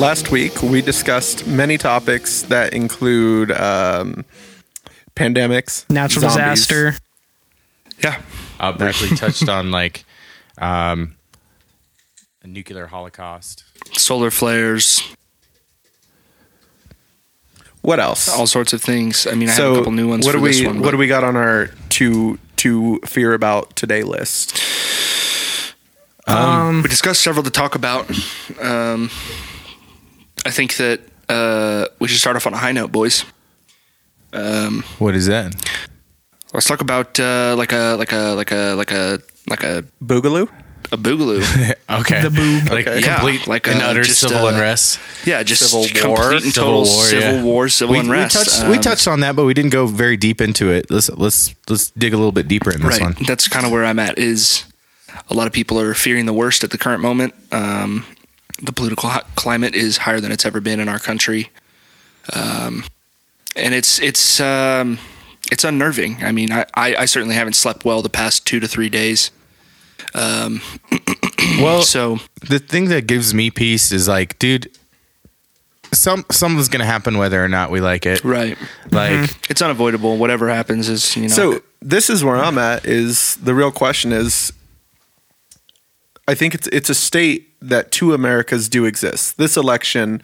last week we discussed many topics that include um, pandemics, Natural zombies. disaster. Yeah. Uh, briefly touched on like um, a nuclear holocaust. Solar flares, What else? all sorts of things. I mean, I have so a couple new ones what for do we this one. what do we got on our to to fear about today list? we discussed several to talk about. Um, I think that uh, we should start off on a high note, boys. Um, What is that? let's talk about uh, like a like a like a like a like a Boogaloo. a boogaloo. Okay. The boob. Like Okay. Yeah, complete like, and uh, utter just, civil uh, unrest. Yeah, just Civil war. complete and Civil total war, civil yeah. war, civil We, we unrest. touched we Um, touched on that, but we didn't go very deep into it. Let's let's let's dig a little bit deeper in this right. one. That's kind of where I'm at. Is a lot of people are fearing the worst at the current moment. Um, the political climate is higher than it's ever been in our country, um, and it's it's um, it's unnerving. I mean, I, I, I certainly haven't slept well the past two to three days. Um, Well, so the thing that gives me peace is like, dude, some something's gonna happen whether or not we like it. right, Like, it's unavoidable. Whatever happens is you know. So this is where I'm at. Is the real question is? I think it's it's a state that two Americas do exist. This election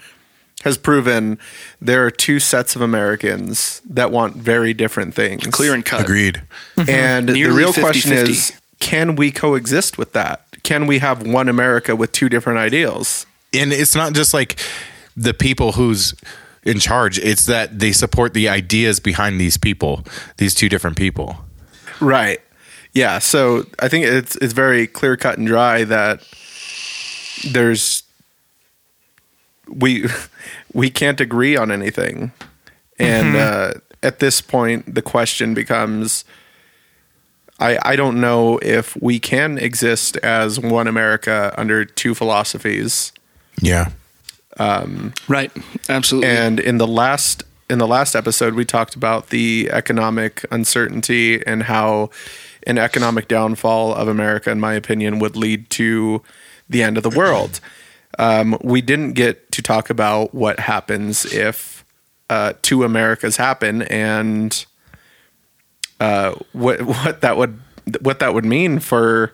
has proven there are two sets of Americans that want very different things. clear and cut. agreed. Mm-hmm. And the Nearly real question 50-50. is can we coexist with that? Can we have one America with two different ideals? and it's not just like the people who's in charge it's that they support the ideas behind these people these two different people Right. Yeah. So I think it's it's very clear cut and dry that there's we we can't agree on anything, and uh, at this point, the question becomes. I, I don't know if we can exist as one America under two philosophies. yeah Right, absolutely. And in the last in the last episode, we talked about the economic uncertainty and how an economic downfall of America, in my opinion, would lead to the end of the world. Um, we didn't get to talk about what happens if uh, two Americas happen and uh, what what that would what that would mean for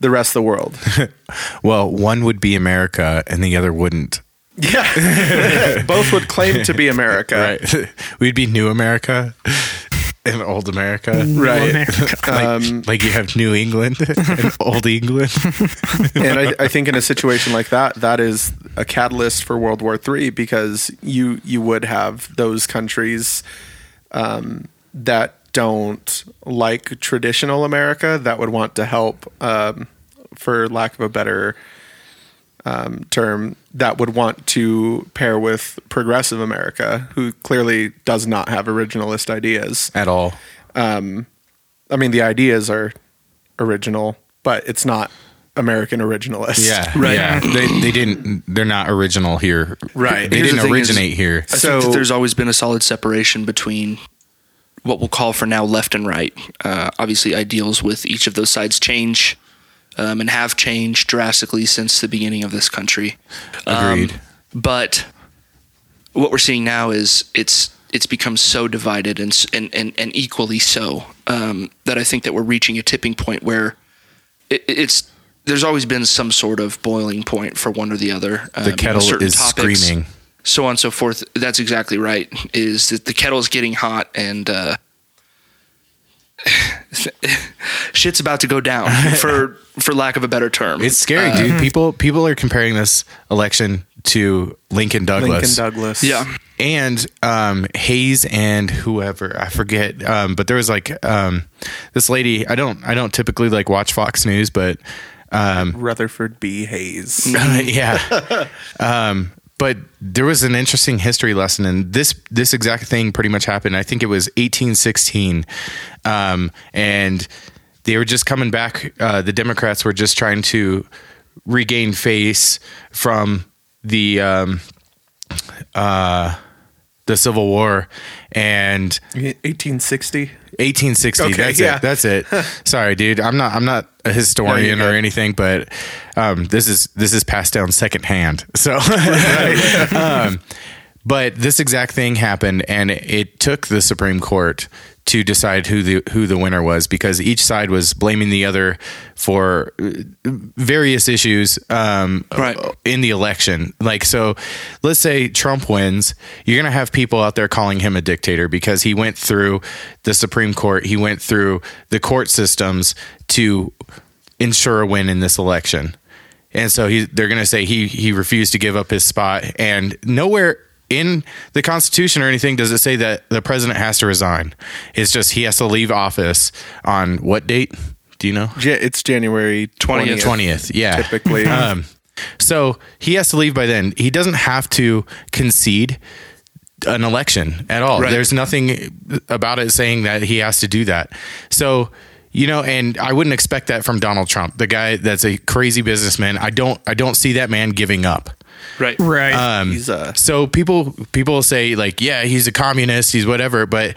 the rest of the world. well one would be america and the other wouldn't Yeah, both would claim to be America. right we'd be new america and old america Right. America. like, Um, like you have new england and old england and I, I think in a situation like that, that is a catalyst for World War III because you you would have those countries um, that don't like traditional America that would want to help, um, for lack of a better um, term, that would want to pair with progressive America, who clearly does not have originalist ideas. at all I mean, the ideas are original, but it's not American originalist. yeah Right. yeah they, they didn't they're not original here Right. they Here's didn't thing is- originate here I So- think that there's always been a solid separation between what we'll call for now left and right. Uh, obviously, ideals with each of those sides change um, and have changed drastically since the beginning of this country. Agreed. Um, but what we're seeing now is it's it's become so divided and and and, and equally so um, that I think that we're reaching a tipping point where it, it's there's always been some sort of boiling point for one or the other. Um, the you know, kettle is topics, screaming so on and so forth. That's exactly right. Is that the kettle's getting hot and uh, shit's about to go down for for lack of a better term. It's scary, dude. People people are comparing this election to Lincoln Douglas. Lincoln Douglas. yeah, and um, Hayes and whoever I forget, um, but there was like um, this lady. I don't I don't typically like watch Fox News, but um, Rutherford B. Hayes. yeah. um, but there was an interesting history lesson, and this this exact thing pretty much happened. I think it was 1816, um, and they were just coming back. Uh, the Democrats were just trying to regain face from the um, uh, the Civil War, and 1860. 1860. Okay, that's yeah. it. That's it. Sorry, dude. I'm not. I'm not a historian No, or anything, but um, this is this is passed down secondhand. So, um, but this exact thing happened, and it took the Supreme Court to decide who the who the winner was because each side was blaming the other for uh, various issues um, Right. in the election. Like, so let's say Trump wins, you're going to have people out there calling him a dictator because he went through the Supreme Court, he went through the court systems to ensure a win in this election. And so he, they're going to say he he refused to give up his spot, and nowhere in the Constitution or anything does it say that the president has to resign. It's just he has to leave office on what date? Do you know? Ja- it's January 20th. 20th. Yeah. Typically. Um, so he has to leave by then. He doesn't have to concede an election at all. Right. There's nothing about it saying that he has to do that. So, you know, and I wouldn't expect that from Donald Trump, the guy that's a crazy businessman. I don't I don't see that man giving up. Right. Right. Um, He's a- so people people say like, yeah, he's a communist, he's whatever, but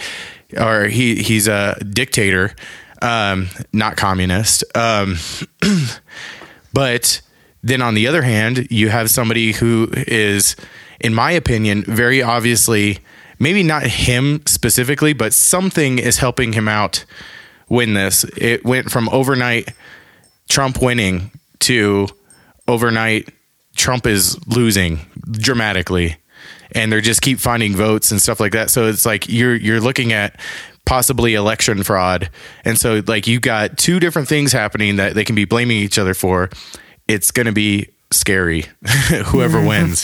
or he he's a dictator, um, not communist. Um, but then on the other hand, you have somebody who is, in my opinion, very obviously maybe not him specifically, but something is helping him out win this. It went from overnight Trump winning to overnight Trump is losing dramatically and they just keep finding votes and stuff like that. So it's like you're you're looking at possibly election fraud. And so like you got two different things happening that they can be blaming each other for. It's going to be scary whoever wins.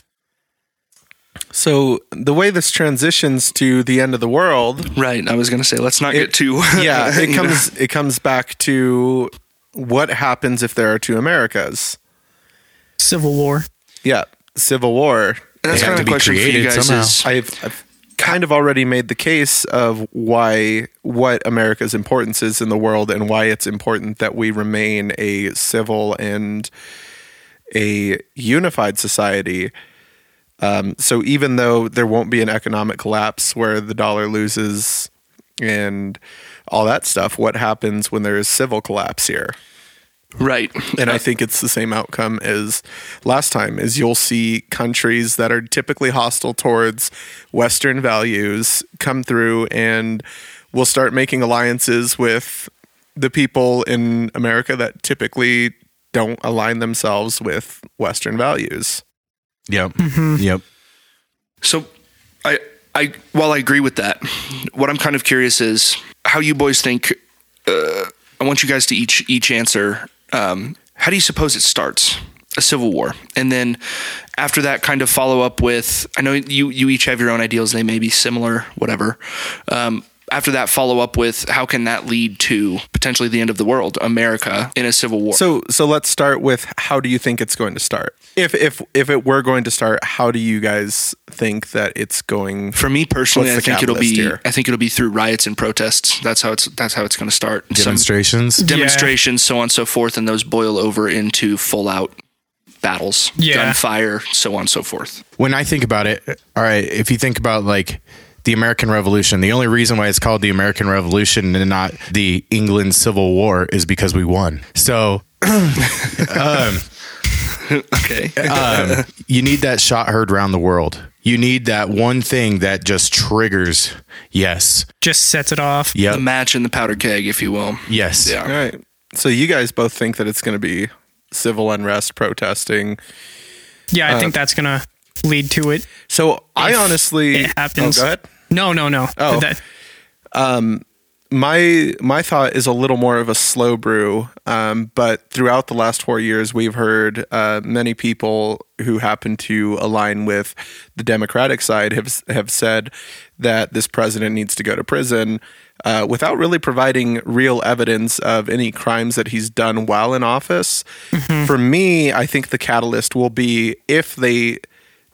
So the way this transitions to the end of the world, Right. I was going to say, let's not get too. yeah, it you know. comes it comes back to what happens if there are two Americas. Civil War. Yeah, Civil War. And that's They kind of a question for you guys somehow. is I've, I've kind of already made the case of why what America's importance is in the world and why it's important that we remain a civil and a unified society. Um, so even though there won't be an economic collapse where the dollar loses and all that stuff, what happens when there is civil collapse here? right. and I think it's the same outcome as last time is you'll see countries that are typically hostile towards western values come through and will start making alliances with the people in America that typically don't align themselves with western values. Yep. Yep. So, I, I, while I agree with that, what I'm kind of curious is how you boys think. Uh, I want you guys to each each answer. Um, how do you suppose it starts a civil war, and then after that, kind of follow up with. I know you you each have your own ideals; they may be similar, whatever. Um, after that, follow up with how can that lead to potentially the end of the world, America in a civil war. So so let's start with how do you think it's going to start? If if if it were going to start, how do you guys think that it's going for me personally, I think it'll be here? I think it'll be through riots and protests. That's how it's that's how it's going to start. Some- Demonstrations. demonstrations, so on and so forth, and those boil over into full out battles, Yeah. gunfire, so on and so forth. when I think about it, all right, if you think about like the American Revolution, the only reason why it's called the American Revolution and not the England Civil War is because we won. So Okay. um, you need that shot heard around the world. You need that one thing that just triggers. Yes. Just sets it off. Yeah. the match in the powder keg, if you will. Yes. Yeah. All right. So you guys both think that it's going to be civil unrest, protesting. Yeah, I think that's gonna lead to it. So I honestly, it happens. Oh, go ahead. No, no, no. Oh. That- My my thought is a little more of a slow brew, um, but throughout the last four years, we've heard uh, many people who happen to align with the Democratic side have have said that this president needs to go to prison. Uh, without really providing real evidence of any crimes that he's done while in office. For me, I think the catalyst will be if they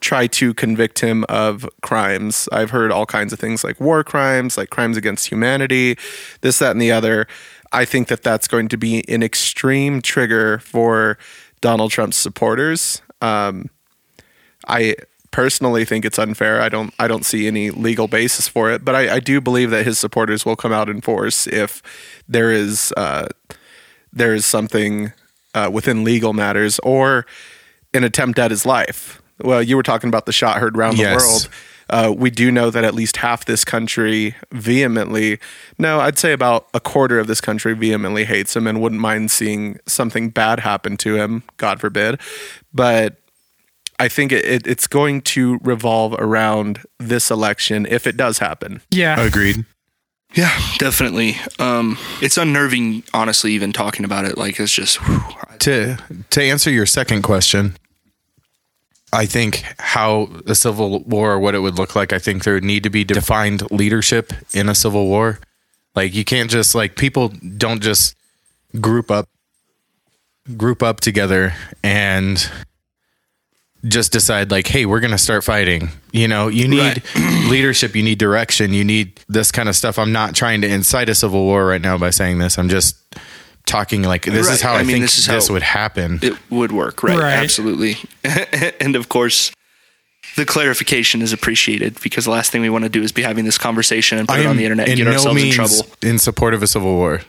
try to convict him of crimes. I've heard all kinds of things like war crimes, like crimes against humanity, this, that, and the other. I think that that's going to be an extreme trigger for Donald Trump's supporters. Um, I personally think it's unfair. I don't I don't see any legal basis for it, but I, I do believe that his supporters will come out in force if there is uh, there is something uh, within legal matters or an attempt at his life. Well, you were talking about the shot heard around Yes. the world. Uh, we do know that at least half this country vehemently, no, I'd say about a quarter of this country vehemently hates him and wouldn't mind seeing something bad happen to him, God forbid. But I think it, it, it's going to revolve around this election if it does happen. Yeah. Agreed. Yeah, definitely. Um, it's unnerving, honestly, even talking about it. Like it's just. whew. To to answer your second question, I think how a civil war, what it would look like. I think there would need to be defined leadership in a civil war. Like you can't just like people don't just group up, group up together and just decide like, hey, we're gonna start fighting. You know, you need leadership, you need direction, you need this kind of stuff. I'm not trying to incite a civil war right now by saying this. I'm just talking like this Right. is how I, I mean, think this this, would happen. it would work, right? Right. Absolutely. and of course, the clarification is appreciated because the last thing we want to do is be having this conversation and put it on the internet and get ourselves in trouble. in support of a civil war.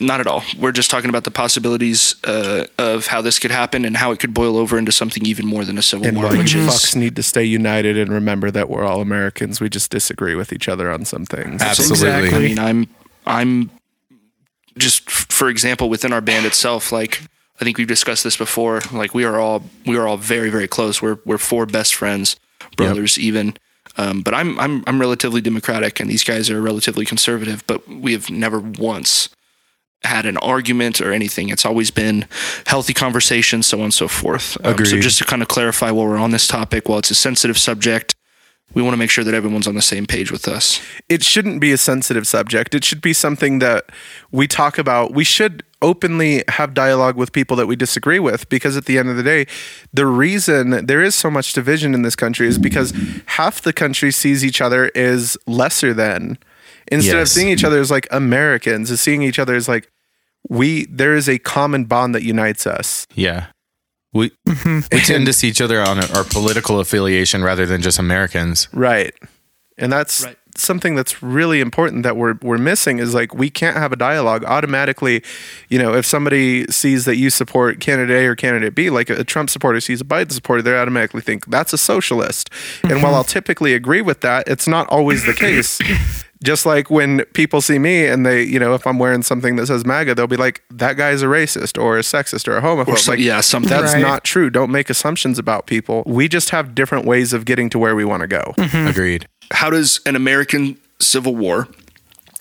Not at all. We're just talking about the possibilities uh, of how this could happen and how it could boil over into something even more than a civil And war, why which you is fucks need to stay united and remember that we're all Americans. We just disagree with each other on some things. Absolutely. I mean, I'm I'm just for example within our band itself, like I think we've discussed this before. Like we are all we are all very very close. We're we're four best friends, brothers even. Um, but I'm I'm I'm relatively democratic, and these guys are relatively conservative. But we have never once had an argument or anything. It's always been healthy conversation, so on and so forth. Um, so just to kind of clarify while we're on this topic, while it's a sensitive subject, we want to make sure that everyone's on the same page with us. it shouldn't be a sensitive subject. It should be something that we talk about. We should openly have dialogue with people that we disagree with because at the end of the day, the reason there is so much division in this country is because half the country sees each other as lesser than instead of seeing each other as like Americans, is seeing each other as like we there is a common bond that unites us. Yeah. We mm-hmm. we tend to see each other on our political affiliation rather than just Americans. Right. And that's Right. something that's really important that we're we're missing is like we can't have a dialogue automatically, you know, if somebody sees that you support candidate A or candidate B, like a Trump supporter sees a Biden supporter, they automatically think that's a socialist. And while mm-hmm. I'll typically agree with that, it's not always the case. Just like when people see me and they, you know, if I'm wearing something that says MAGA, they'll be like, that guy's a racist or a sexist or a homophobe. some- like, yeah, something. That's Right. not true. Don't make assumptions about people. We just have different ways of getting to where we want to go. Agreed. how does an American civil war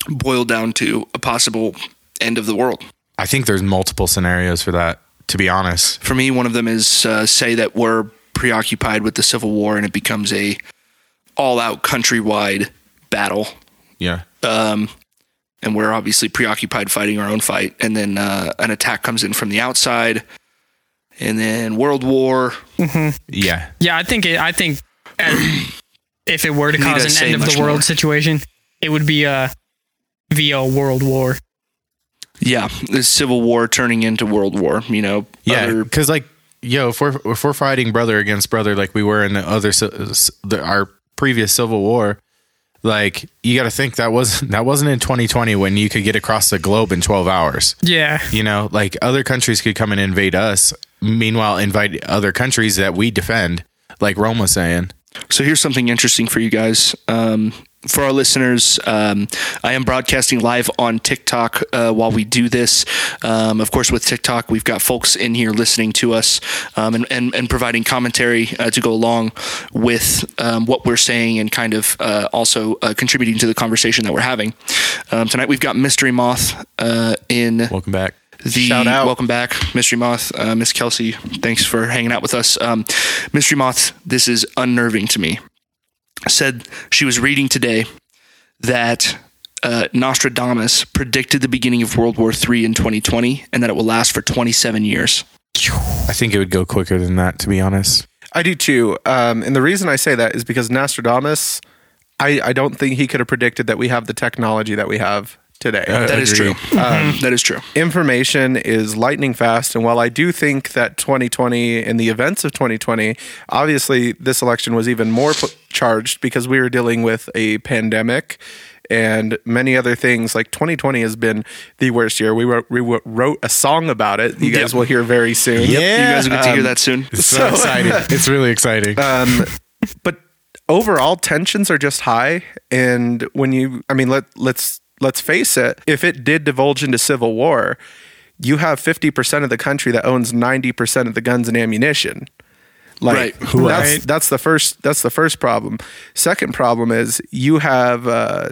boil down to a possible end of the world? I think there's multiple scenarios for that, to be honest. For me, one of them is uh, say that we're preoccupied with the civil war and it becomes a all-out countrywide battle, Yeah. um, and we're obviously preoccupied fighting our own fight, and then uh, an attack comes in from the outside, and then World War. Yeah. Yeah, I think it, I think uh, if it were to cause I an end of the world more? situation, it would be uh, via world war. Yeah, the Civil War turning into World War. You know, Yeah. Because like, yo, if we're if we're fighting brother against brother like we were in the other the, our previous civil war, like you got to think that was that wasn't in 2020 when you could get across the globe in 12 hours. Yeah, You know, like other countries could come and invade us. Meanwhile, invite other countries that we defend, like Rome was saying. So here's something interesting for you guys. Um, for our listeners, um, I am broadcasting live on TikTok uh, while we do this. Um, of course, with TikTok, we've got folks in here listening to us um, and, and, and providing commentary uh, to go along with um, what we're saying and kind of uh, also uh, contributing to the conversation that we're having. Um, tonight, we've got Mystery Moth uh, in Welcome back. the Shout out. welcome back mystery moth uh, miss kelsey thanks for hanging out with us um, mystery moth this is unnerving to me said she was reading today that uh, nostradamus predicted the beginning of world war iii in 2020 and that it will last for 27 years I think it would go quicker than that, to be honest. I do too. Um, and the reason I say that is because Nostradamus, I, I don't think he could have predicted that we have the technology that we have today. That is Agreed. true. Um, that is true. information is lightning fast. And while I do think that 2020 and the events of 2020, obviously this election was even more p- charged because we were dealing with a pandemic and many other things. Like 2020 has been the worst year. We wrote, we wrote a song about it. You guys Yep. will hear very soon. Yeah. You guys will get to hear that soon. It's so, exciting. It's really exciting. Um, but overall tensions are just high and when you i mean let let's let's face it if it did divulge into civil war you have 50% of the country that owns 90% of the guns and ammunition like Right. that's Right. that's the first that's the first problem second problem is you have uh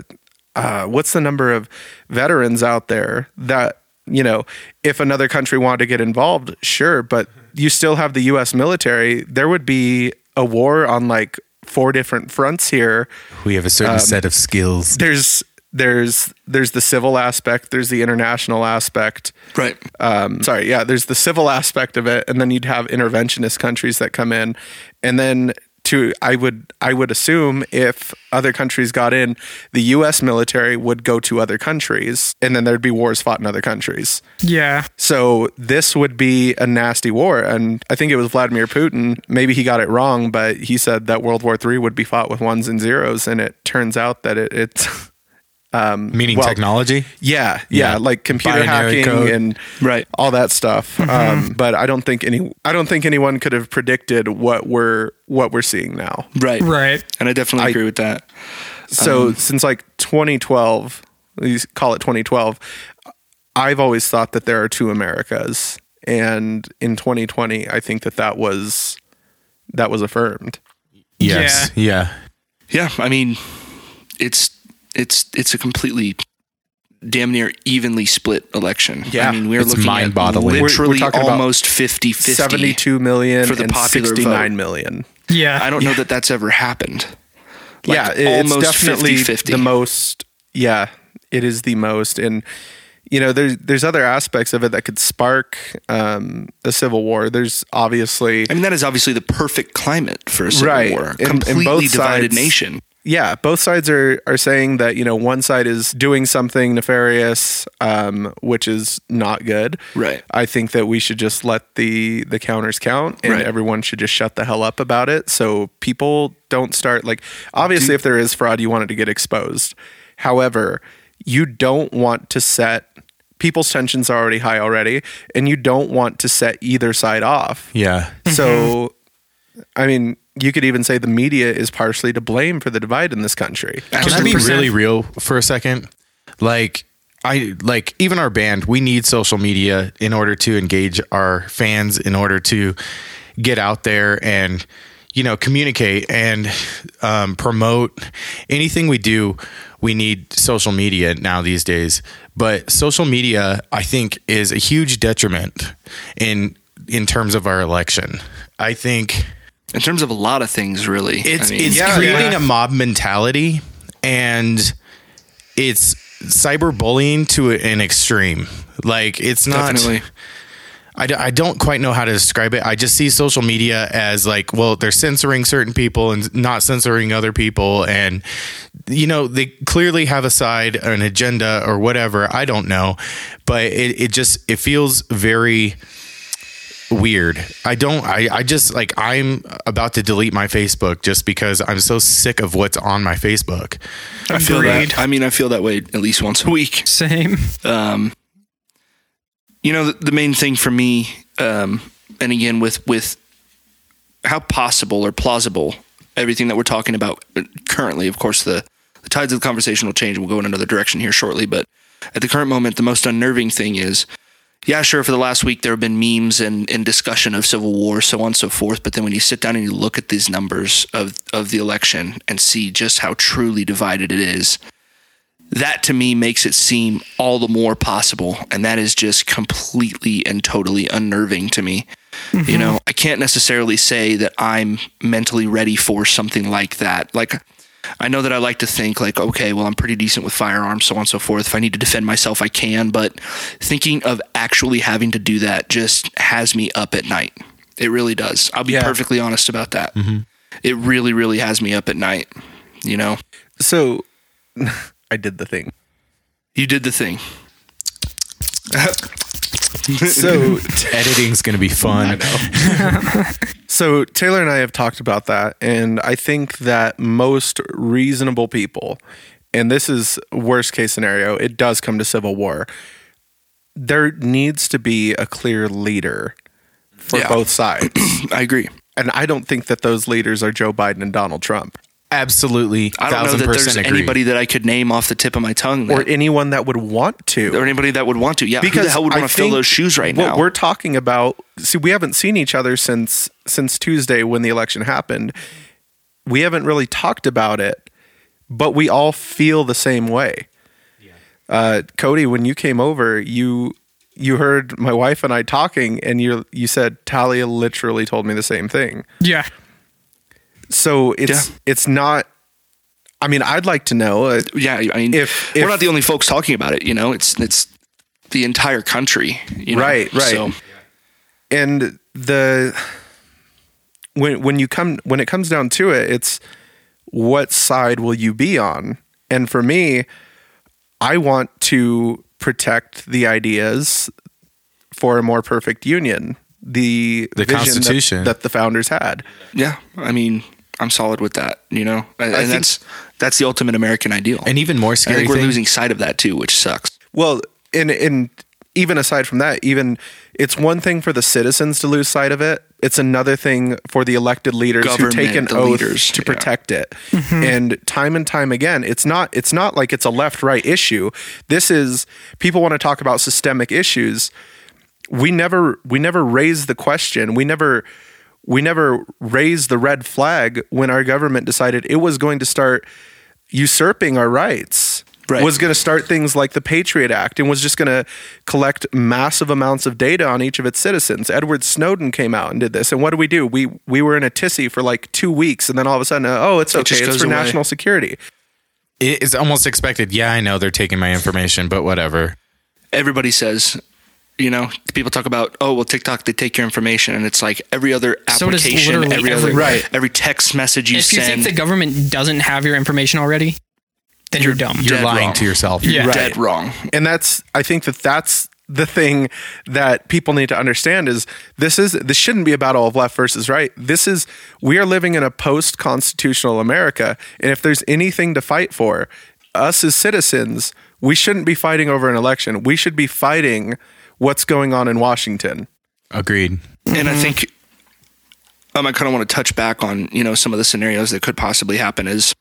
uh what's the number of veterans out there that you know if another country wanted to get involved sure but you still have the US military there would be a war on like four different fronts here we have a certain set of skills. there's there's there's the civil aspect there's the international aspect Right. um, sorry, yeah, there's the civil aspect of it, and then you'd have interventionist countries that come in, and then to I would I would assume if other countries got in, the U.S. military would go to other countries, and then there'd be wars fought in other countries. Yeah. So this would be a nasty war, and I think it was Vladimir Putin. Maybe he got it wrong, but he said that World War III would be fought with ones and zeros, and it turns out that it, it's Um, Meaning well, technology. yeah, yeah, Yeah. like computer Binary hacking code. and Right. all that stuff. Mm-hmm. Um, but I don't think any I don't think anyone could have predicted what we're what we're seeing now. Right. Right. And I definitely I- agree with that. So um, since like 2012, you call it 2012, I've always thought that there are two Americas, and in 2020, I think that that was that was affirmed. Yes. Yeah. Yeah, I mean, it's it's it's a completely damn near evenly split election. Yeah, I mean, we're it's looking at mind-boggling. We're- we're talking about almost 50-50. 72 million For the and popular 69 vote. million. Yeah. I don't know that that's ever happened. Like, yeah, it- it's almost definitely 50-50. the most. Yeah, it is the most, and you know, there's there's other aspects of it that could spark um, a civil war. There's obviously, I mean, that is obviously the perfect climate for a civil Right. war. And- and Completely both divided sides- nation. Yeah, both sides are are saying that you know one side is doing something nefarious, um, which is not good. Right. I think that we should just let the the counters count, and Right. everyone should just shut the hell up about it, so people don't start like. Obviously, if there is fraud, you want it to get exposed. However, you don't want to set people's tensions are already high already, and you don't want to set either side off. Yeah. So, I mean, you could even say the media is partially to blame for the divide in this country. Can I be really real for a second? Like I like even our band, we need social media in order to engage our fans, in order to get out there and you know communicate and um, promote anything we do. We need social media now these days, but social media, I think, is a huge detriment in in terms of our election. I think In terms of a lot of things, really. it's I mean, it's yeah, creating yeah. a mob mentality and it's cyberbullying to an extreme like it's not definitely. I, d- I don't quite know how to describe it i just see social media as like well they're censoring certain people and not censoring other people and you know they clearly have a side an agenda or whatever i don't know but it, it just it feels very weird. I don't I, I just like I'm about to delete my Facebook just because I'm so sick of what's on my Facebook. I feel Agreed. that. I mean, I feel that way at least once a week. Same. um, you know, the, the main thing for me, um, and again with with how possible or plausible everything that we're talking about currently. Of course, the the tides of the conversation will change. We'll go in another direction here shortly, but at the current moment, the most unnerving thing is. Yeah, sure. For the last week, there have been memes and, and discussion of civil war, so on and so forth. But then when you sit down and you look at these numbers of, of the election and see just how truly divided it is, that to me makes it seem all the more possible and that is just completely and totally unnerving to me you mm-hmm. know i can't necessarily say that i'm mentally ready for something like that like i know that i like to think like okay well i'm pretty decent with firearms so on and so forth if i need to defend myself i can but thinking of actually having to do that just has me up at night it really does i'll be Yeah. perfectly honest about that mm-hmm. it really really has me up at night you know So I did the thing. You did the thing. So Editing's going to be fun. So Taylor and I have talked about that, and I think that most reasonable people, and this is worst case scenario, it does come to civil war. There needs to be a clear leader for Yeah. both sides, I agree. and I don't think that those leaders are Joe Biden and Donald Trump, Absolutely. I don't know that there's agree. anybody that I could name off the tip of my tongue or anyone that would want to. or anybody that would want to. Yeah, who the hell would I want to fill those shoes right what now? we're talking about. See, we haven't seen each other since since Tuesday when the election happened. We haven't really talked about it, but we all feel the same way. Uh, Cody, when you came over, you you heard my wife and I talking, and you you said Talia literally told me the same thing. Yeah. So it's Yeah. it's not. I mean, I'd like to know. Uh, yeah, I mean, If- we're not the only folks talking about it. You know, it's it's the entire country. You know? Right, right. So, and the when when you come when it comes down to it it's what side will you be on and for me i want to protect the ideas for a more perfect union the The vision that- Constitution. that, the founders had yeah, I mean, I'm solid with that. You know, and, and think- that's that's the ultimate American ideal. And even more I scary think we're thing, losing sight of that too, which sucks. well and and even aside from that even it's one thing for the citizens to lose sight of it it's another thing for the elected leaders who take an oath leaders, to yeah. protect it mm-hmm. and time and time again it's not it's not like it's a left right issue this is people want to talk about systemic issues we never we never raise the question we never we never raised the red flag when our government decided it was going to start usurping our rights Right. was going to start things like the Patriot Act and was just going to collect massive amounts of data on each of its citizens. Edward Snowden came out and did this. And what do we do? We we were in a tizzy for like 2 weeks and then all of a sudden uh, oh, it's okay. just It's for away. national security. it is almost expected. Yeah, I know they're taking my information, but whatever. Everybody says. You know, people talk about, oh well, TikTok they take your information, and it's like every other So does application, literally every other. Right. every text message you send. if you think the government doesn't have your information already, then you're, dumb. You're Dead lying wrong. to yourself. You're yeah. dead wrong. and that's i think that that's the thing that people need to understand is this is this shouldn't be a battle of left versus right this is we are living in a post constitutional america and if there's anything to fight for us as citizens we shouldn't be fighting over an election we should be fighting what's going on in washington Agreed. And I think um, I kind of want to touch back on you know some of the scenarios that could possibly happen is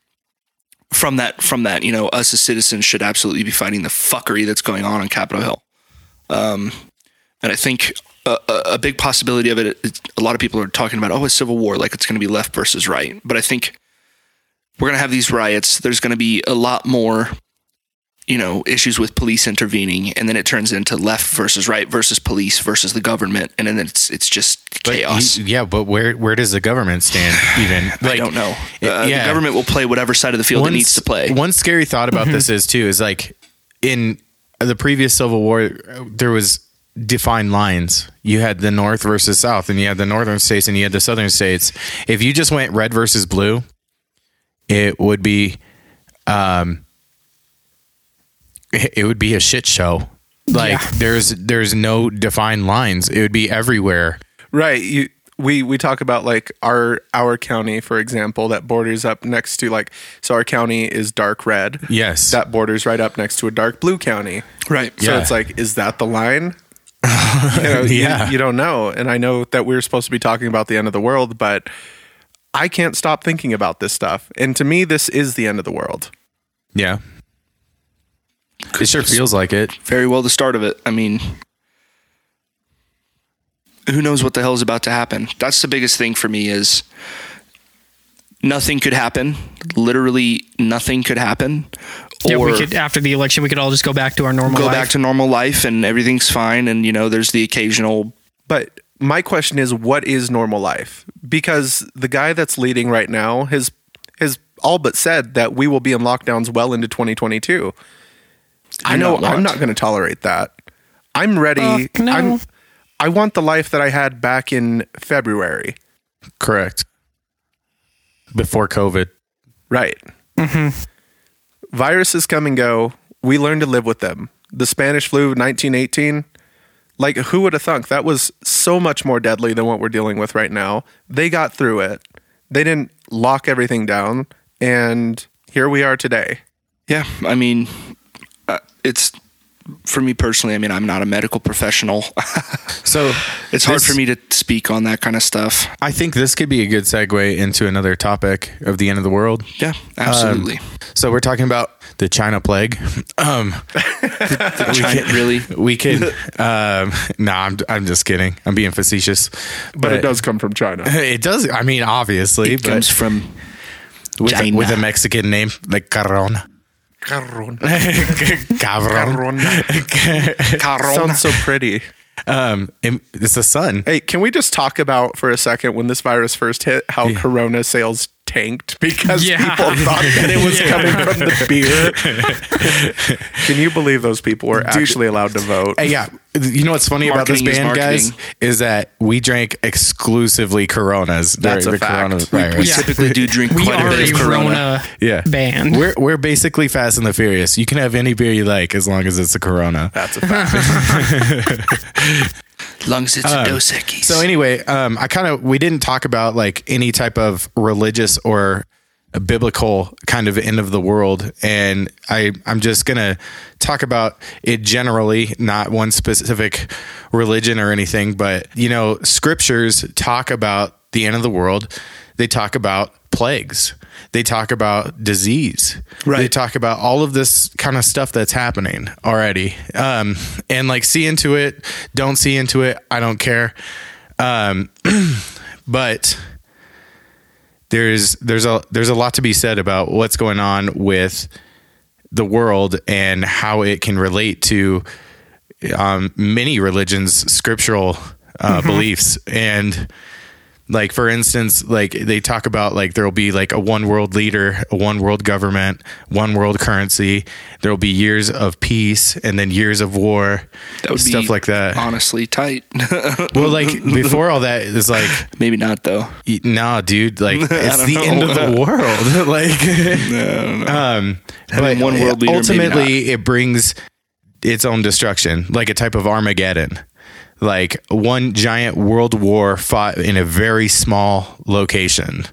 from that from that you know us as citizens should absolutely be fighting the fuckery that's going on on Capitol Hill. Um, and I think a, a, a big possibility of it, a lot of people are talking about oh a civil war like it's going to be left versus right, but I think we're going to have these riots. There's going to be a lot more you know issues with police intervening and then it turns into left versus right versus police versus the government and then it's it's just But chaos you- yeah, but where where does the government stand? Even I don't know. it- Uh, yeah. The government will play whatever side of the field One it needs to play. One scary thought about this is too is like in the previous Civil War, there was defined lines. You had the North versus South, and you had the northern states, and you had the southern states. If you just went red versus blue, it would be, um, it it would be a shit show. Like Yeah. there's there's no defined lines. It would be everywhere. right you we we talk about like our our county for example that borders up next to like so our county is dark red Yes. that borders right up next to a dark blue county right. So Yeah. it's like, is that the line? you, know, you- Yeah. you, don't know. And I know that we are supposed to be talking about the end of the world, but I can't stop thinking about this stuff. And to me, this is the end of the world. yeah. It sure feels like it. Very well the start of it. I mean, who knows what the hell is about to happen? That's the biggest thing for me is nothing could happen. Literally nothing could happen. Yeah, or we could after the election, we could all just go back to our normal go life. back to normal life and everything's fine. And, you know, there's the occasional But my question is, what is normal life? Because the guy that's leading right now has has all but said that we will be in lockdowns well into 2022. I know not. I'm not going to tolerate that. I'm ready. Fuck no. I'm, I want the life that I had back in February. Correct. Before COVID. Right. Mm-hmm. Viruses come and go. we learn to live with them. The Spanish flu, 1918. Like, who would have thunk that was so much more deadly than what we're dealing with right now? They got through it. They didn't lock everything down, and here we are today. Yeah, I mean, uh, it's for me personally. I mean, I'm not a medical professional. So it's hard this- for me to speak on that kind of stuff. I think this could be a good segue into another topic of the end of the world. Yeah, absolutely. So we're talking about the China plague. Um, China, really? we can. Um, no, I'm. I'm just kidding. I'm being facetious. But, it does come from China. It does. I mean, obviously, It but comes from with a, China. with a Mexican name like Carron. Carron. Cabron. Sounds so pretty. Um, it's the sun. Hey, can we just talk about for a second when this virus first hit how Corona sales tanked because Yeah. people thought that it was Yeah. coming from the beer? can you believe those people were actually allowed to vote? Hey, yeah. You know what's funny about this Marketing is band, guys, is that we drank exclusively Coronas That's a the fact. coronavirus. We Yeah. typically do drink We quite a bit of Corona. Corona Yeah. band. We're we're basically Fast and the Furious. You can have any beer you like as long as it's a Corona. That's a fact. As long as it's a Dos Equis. So anyway, um, I kind of we didn't talk about like any type of religious or biblical kind of end of the world, and I I'm just gonna talk about it generally, not one specific religion or anything, but you know, scriptures talk about the end of the world. They talk about plagues. They talk about disease. They talk about all of this kind of stuff that's happening already. Um, and like see into it, don't see into it. I don't care. Um, but there's there's a there's a lot to be said about what's going on with the world and how it can relate to um, many religions' scriptural uh, beliefs and like for instance like they talk about like there'll be like a one world leader a one world government one world currency. There'll be years of peace and then years of war that would stuff be like that. Honestly, tight. well like before all that is like Maybe not though. y- nah dude like it's the end of the world. Like um but Having one world leader, ultimately it brings its own destruction like a type of armageddon like one giant world war fought in a very small location.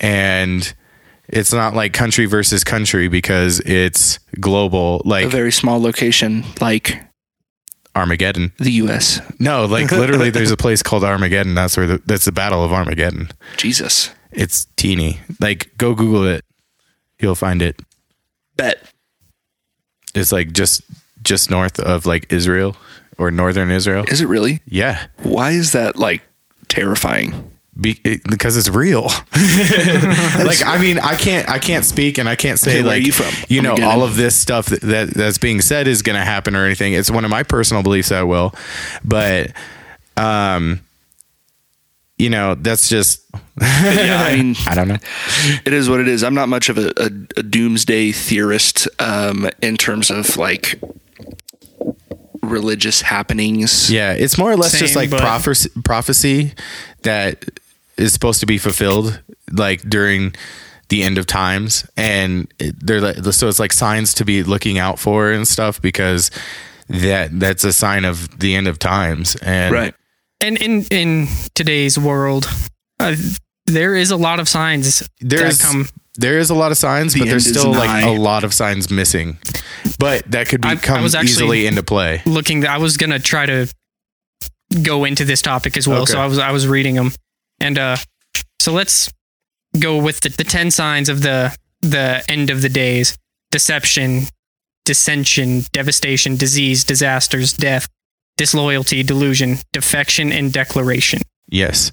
And it's not like country versus country because it's global like A very small location like armageddon. the U.S. no like literally there's a place called armageddon. That's where the, that's the battle of armageddon. Jesus. it's teeny. Like go google it. You'll find it. Bet. it's like just just north of like israel or northern israel Is it really? yeah Why is that like terrifying? Be, it, because it's real. like I mean, I can't I can't speak and I can't say Okay, like you from? you know all of this stuff that, that that's being said is going to happen or anything. It's one of my personal beliefs that will, but um, you know that's just Yeah, I mean, I don't know. it is what it is. I'm not much of a, a, a doomsday theorist um, in terms of like religious happenings. Yeah, it's more or less just like but- prophecy, prophecy that is supposed to be fulfilled like during the end of times, and they're like, so it's like signs to be looking out for and stuff because that that's a sign of the end of times. And Right. And in in today's world, uh, there is a lot of signs there's that come. There is a lot of signs, The but there's still like a lot of signs missing. But that could I- I become was actually- easily into play. Looking, I was gonna try to go into this topic as well, Okay. so I was I was reading them, and uh, so let's go with the, the ten signs of the the end of the days: deception, dissension, devastation, disease, disasters, death, disloyalty, delusion, defection, and declaration. Yes.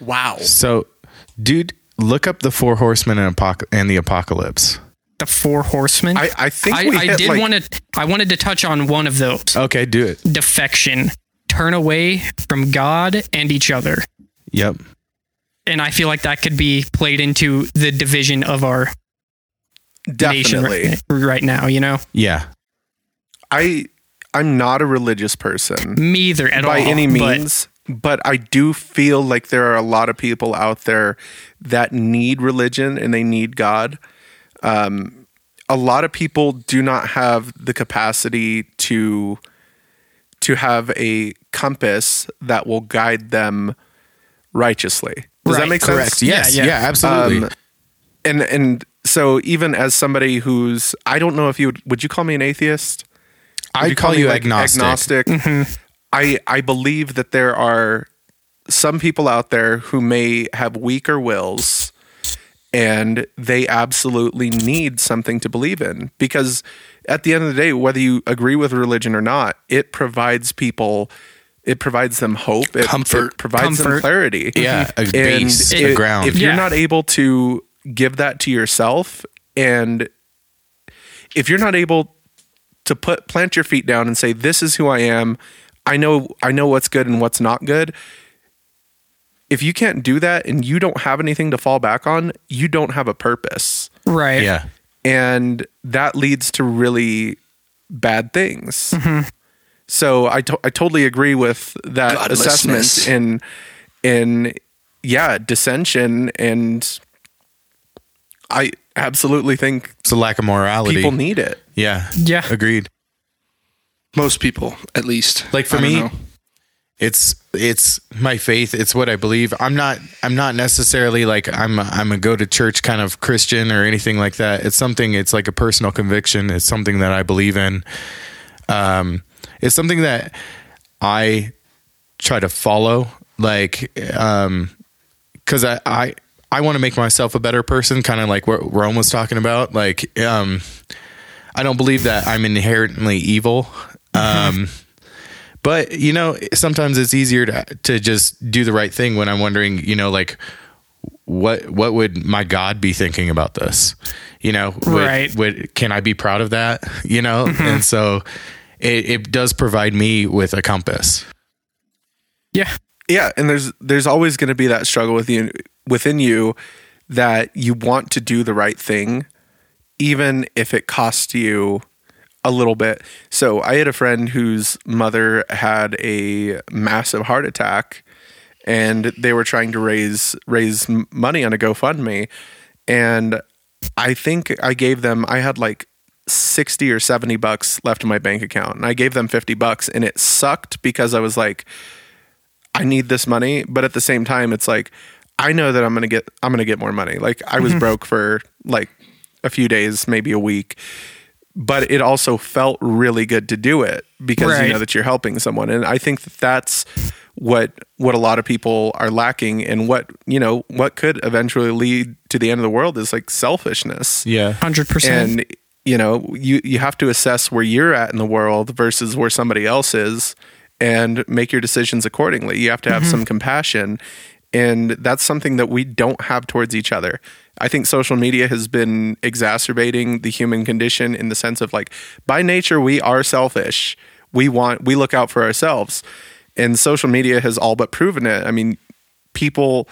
Wow. So, dude, look up the four horsemen and, apoc- and the apocalypse. The four horsemen. I, I think I, we I did like- want to. I wanted to touch on one of those. Okay, do it. Defection. Turn away from God and each other. Yep. And I feel like that could be played into the division of our nation definitely. right, right now. You know, Yeah. I I'm not a religious person me either at by all. any but means, but I do feel like there are a lot of people out there that need religion and they need God. Um, a lot of people do not have the capacity to to have a compass that will guide them righteously. Does that make Correct. sense? Yes. Yeah, Yeah. yeah. absolutely. Um, and and so even as somebody who's I don't know if you would would you call me an atheist? Would I'd call me, you like, agnostic. agnostic? I I believe that there are some people out there who may have weaker wills and they absolutely need something to believe in because at the end of the day whether you agree with religion or not it provides people it provides them hope it, Comfort. it provides them clarity Yeah, a and base, a if- ground. if you're Yeah. not able to give that to yourself and if you're not able to put plant your feet down and say this is who I am I know I know what's good and what's not good if you can't do that and you don't have anything to fall back on you don't have a purpose Right. yeah. and that leads to really bad things. Mm-hmm. So I to- I totally agree with that assessment Godlessness. in in yeah dissension and I absolutely think It's a lack of morality. people need it. yeah. Yeah. Agreed. Most people, at least. Like for me, know. it's it's my faith. It's what i believe. I'm not i'm not necessarily like i'm a, i'm a go to church kind of christian or anything like that. It's something it's like a personal conviction. It's something that i believe in. Um it's something that i try to follow. Like um because i i i want to make myself a better person kind of like what rome was talking about. Like um i don't believe that i'm inherently evil um but you know sometimes it's easier to to just do the right thing when i'm wondering you know like what what would my god be thinking about this? You know would, Right. would can i be proud of that? You know? And so it, it does provide me with a compass. Yeah. Yeah, and there's there's always going to be that struggle with you within you that you want to do the right thing even if it costs you a little bit. So I had a friend whose mother had a massive heart attack and they were trying to raise raise money on a GoFundMe and I think I gave them I had like 60 or 70 bucks left in my bank account and I gave them 50 bucks and it sucked because I was like I need this money, but at the same time it's like I know that I'm going to get I'm going to get more money. Like I was mm-hmm. broke for like a few days, maybe a week. But it also felt really good to do it because you know that you're helping someone. And I think that that's what what a lot of people are lacking and what, you know, what could eventually lead to the end of the world is like selfishness. Yeah. 100%. and you know you you have to assess where you're at in the world versus where somebody else is and make your decisions accordingly. You have to have mm-hmm. some compassion. And that's something that we don't have towards each other i think social media has been exacerbating the human condition in the sense of like by nature we are selfish we want we look out for ourselves and social media has all but proven it i mean people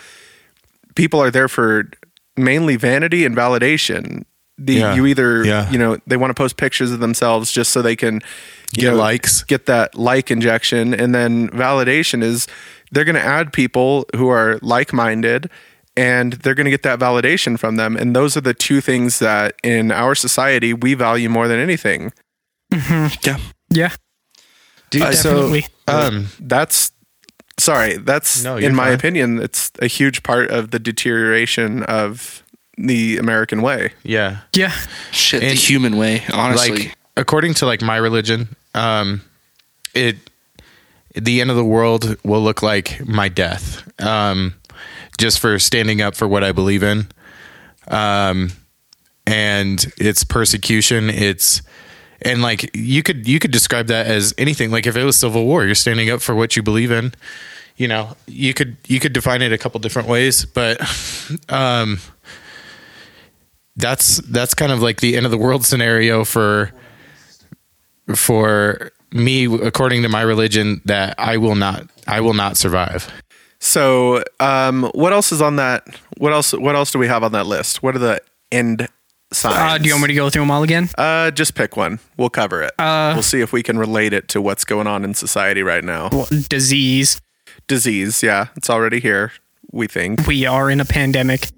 people are there for mainly vanity and validation. The, Yeah. You either, Yeah. you know, they want to post pictures of themselves just so they can Get know, likes. get that like injection. And then validation is they're going to add people who are like minded and they're going to get that validation from them. And those are the two things that in our society we value more than anything. Yeah. yeah. Dude, Definitely. so um That's sorry, that's No, in my fine. opinion, it's a huge part of the deterioration of the American way. yeah Yeah. Shit, the human way, honestly. like according to like my religion um it the end of the world will look like my death um just for standing up for what i believe in. Um and it's persecution. It's and like you could you could describe that as anything. Like if it was civil war you're standing up for what you believe in. You know you could you could define it a couple different ways but um that's that's kind of like the end of the world scenario for for me according to my religion that I will not I will not survive. So, um, what else is on that? What else? What else do we have on that list? What are the end signs? Uh, do you want me to go through them all again? Uh, just pick one. We'll cover it. Uh, we'll see if we can relate it to what's going on in society right now. Well, disease. Disease, yeah, it's already here. We think. We are in a pandemic.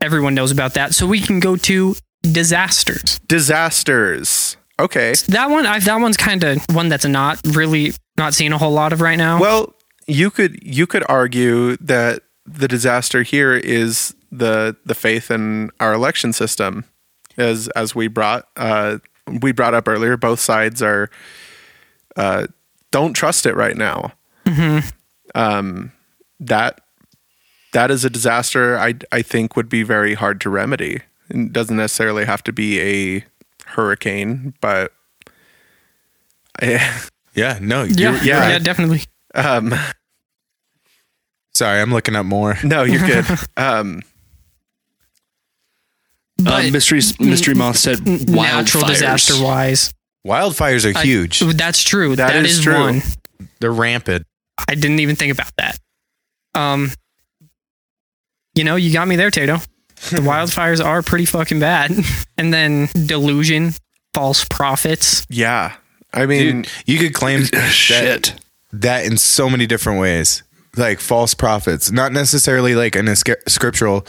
Everyone knows about that. So we can go to disasters. Disasters. Okay. That one, I, that one's kind of one that's not really not seeing a whole lot of right now. Well, you could you could argue that the disaster here is the the faith in our election system, as as we brought uh, we brought up earlier. Both sides are uh, don't trust it right now. Um, that that is a disaster. I I think would be very hard to remedy. It doesn't necessarily have to be a hurricane, but Yeah, no, yeah, you're, yeah, yeah. definitely. Um, sorry, I'm looking up more. no, you're good. Um, But Uh, mystery mystery moth said natural wildfires. disaster wise, Wildfires are huge. that's true. That that is is, true. one. They're rampant. I didn't even think about that. Um, you know, you got me there, Tato. The wildfires are pretty fucking bad. And then delusion, false prophets. yeah, I mean, Dude, you could claim that, Shit. That in so many different ways. Like false prophets, not necessarily like an esca- scriptural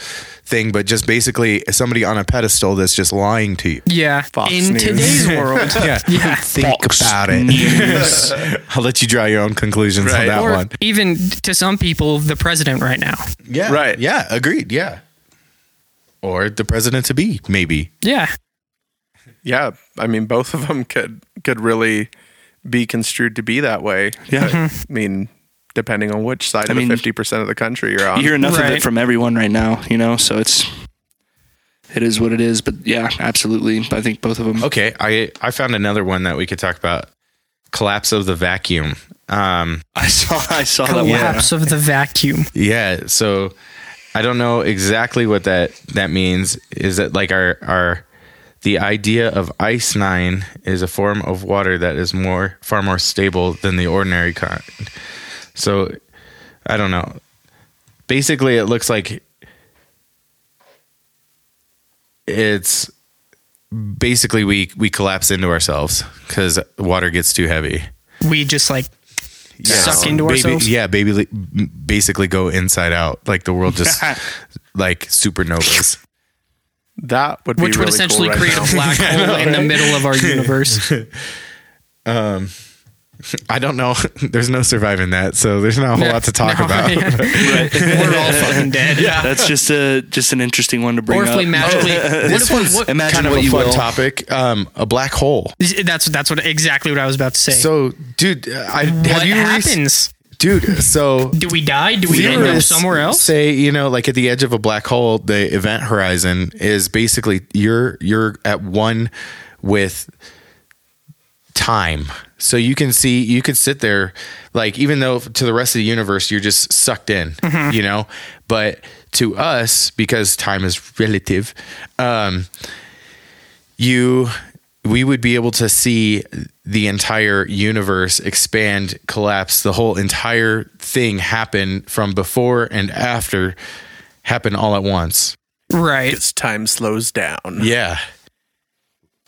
thing, but just basically somebody on a pedestal that's just lying to you. Yeah. Fox in News. today's world. Yeah, Yeah. think about it. I'll let you draw your own conclusions on that Or one. even to some people, the president right now. Yeah, Right. Yeah, agreed. Yeah, or the president to be, maybe. Yeah. yeah, I mean, both of them could could really be construed to be that way. Yeah. Mm-hmm. I mean, depending on which side I of mean, the fifty percent of the country you're on. You hear enough of it from everyone right now, you know. So it's it is what it is. But yeah, absolutely. I think both of them. Okay, I I found another one that we could talk about. Collapse of the vacuum. Um, I saw I saw that one. Collapse of the vacuum. yeah, so I don't know exactly what that that means. Is that like our our the idea of ice nine is a form of water that is more far more stable than the ordinary kind. So I don't know. Basically, it looks like it's basically we we collapse into ourselves because water gets too heavy. We just like suck into Baby- ourselves. Yeah, baby, basically go inside out. Like the world just like supernovas. That would be Which would really essentially cool right create now. a black hole in the middle of our universe. Um, I don't know. There's no surviving that, so there's not a whole lot to talk No, about. yeah. We're all fucking dead. That's just a just an interesting one to bring Or if up. we magically, what This if we, one's what, Imagine kind of what a you fun will. topic. Um, a black hole. that's that's what exactly what I was about to say. So, dude, I what have you rec- happens? Dude? So Do we die? Do we end up somewhere else? Say, you know, like at the edge of a black hole, the event horizon is basically you're you're at one with time. So you can see you could sit there like even though to the rest of the universe you're just sucked in, you know? But to us because time is relative, um you we would be able to see the entire universe expand, collapse, the whole entire thing happen from before and after happen all at once. Right. As time slows down. Yeah.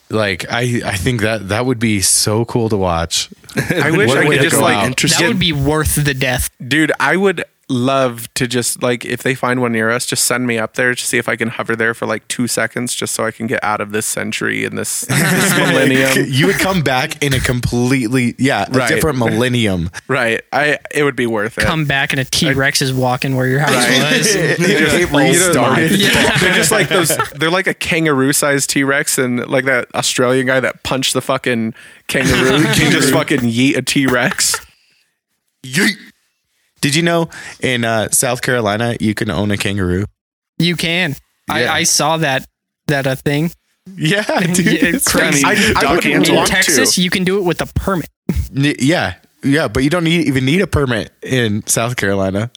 Like I I think that that would be so cool to watch. I wish What a I way could just like out. That would be worth the death. dude i would love to just like if they find one near us just send me up there to see if i can hover there for like two seconds just so i can get out of this century and this, this millennium you would come back in a completely yeah, a Right. different millennium. right i it would be worth it Come back and a T Rex is walking where your house was. It You know, restarted. they're just like those they're like a kangaroo sized t-rex and like that australian guy that punched the fucking kangaroo can just fucking yeet a t-rex Yeet. Did you know in uh, South Carolina you can own a kangaroo? You can. Yeah. I, I saw that that a thing. Yeah, dude. Yeah, It's crazy. I mean, I dog wouldn't In want Texas, you can do it with a permit. N- Yeah, yeah, but you don't need, even need a permit in South Carolina.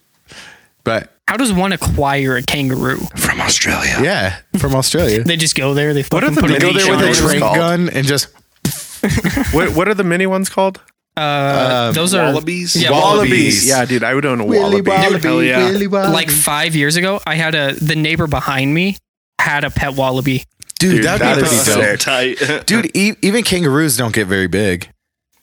But How does one acquire a kangaroo? from Australia. yeah, from Australia, They just go there. They fucking are the put a mini go there with a What it. are they trank called? gun and just what, what are the mini ones called Uh, those are Wallabies? Yeah, Wallabies. yeah dude i would own a wallaby Hell yeah. Like five years ago, I had a the neighbor behind me had a pet wallaby. dude, Dude, that'd that'd be be pretty dope. sick. Tight. Dude, e- even kangaroos don't get very big.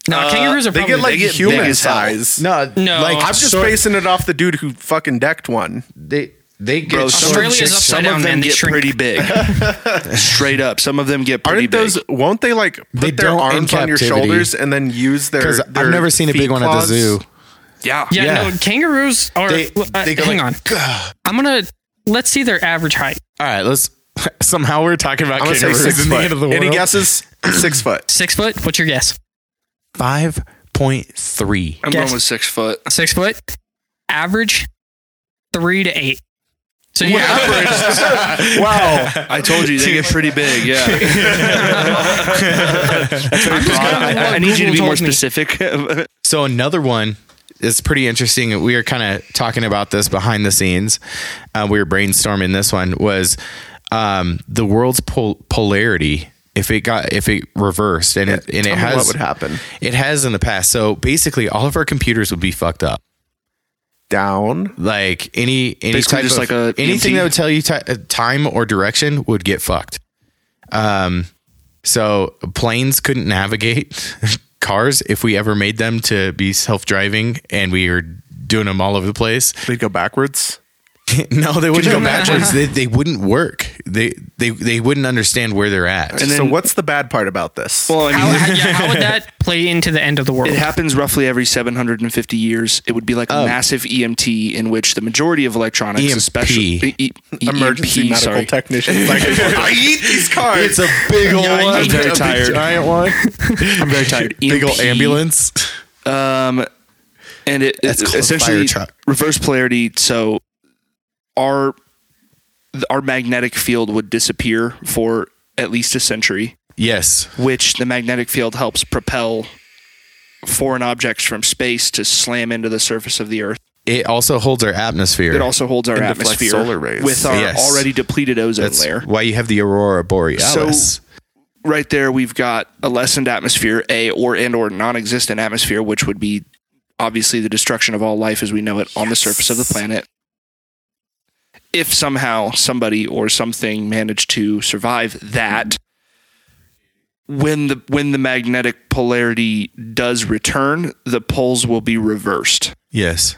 No, Uh, kangaroos are they get like they get human big as hell. size No, No. like i'm just sort- basing it off the dude who fucking decked one They they get Bro, some, Australia of, upside some down, of them man. They get shrink. pretty big. Straight up, some of them get pretty Aren't those? big. Won't they like put They their don't in arms on your captivity. shoulders and then use their? because their I've never seen a feet big one at the claws? zoo. Yeah, Yeah, Yeah. no, kangaroos are. They- uh, they go hang like, on. I'm gonna let's see their average height. All right, let's. Somehow we're talking about I'm gonna say kangaroos six in the foot. end of the world. Any guesses? six foot. Six foot. What's your guess? Five point three. I'm Guess. going with six foot. Six foot. Average. Three to eight. So you Wow. I told you they get pretty big. Yeah, That's very broad. I, I- I need you to be more specific. So another one is pretty interesting. We were kind of talking about this behind the scenes. Uh, we were brainstorming this one was um, the world's pol- polarity. If it got if it reversed and it and it Tell me has what would happen? It has in the past. So basically, all of our computers would be fucked up. Down. Like any any Basically type just of like a anything EMT? that would tell you ti uh, time or direction would get fucked. Um, so planes couldn't navigate cars if we ever made them to be self driving, and we were doing them all over the place. They'd go backwards. no, they wouldn't go backwards. They, they wouldn't work. They they they wouldn't understand where they're at. And so what's the bad part about this? well, I how, mean, how- yeah, how would that play into the end of the world? It happens roughly every 750 years. It would be like a Oh. massive EMT in which the majority of electronics, EMP. especially e- e- Emergency EMP, medical sorry. technicians. Like, I eat these cars. It's a big old Yeah, one. I'm very a tired. giant one. I'm very tired. big old ambulance. Um, and it, it essentially reverse polarity. So our our magnetic field would disappear for at least a century, Yes. which the magnetic field helps propel foreign objects from space to slam into the surface of the Earth. It also holds our atmosphere. It also holds our And atmosphere solar rays. with our Yes. already depleted ozone That's layer. why you have the aurora borealis. So right there we've got a lessened atmosphere a or and or non-existent atmosphere which would be obviously the destruction of all life as we know it on the surface of the planet if somehow somebody or something managed to survive that when the when the magnetic polarity does return the poles will be reversed yes.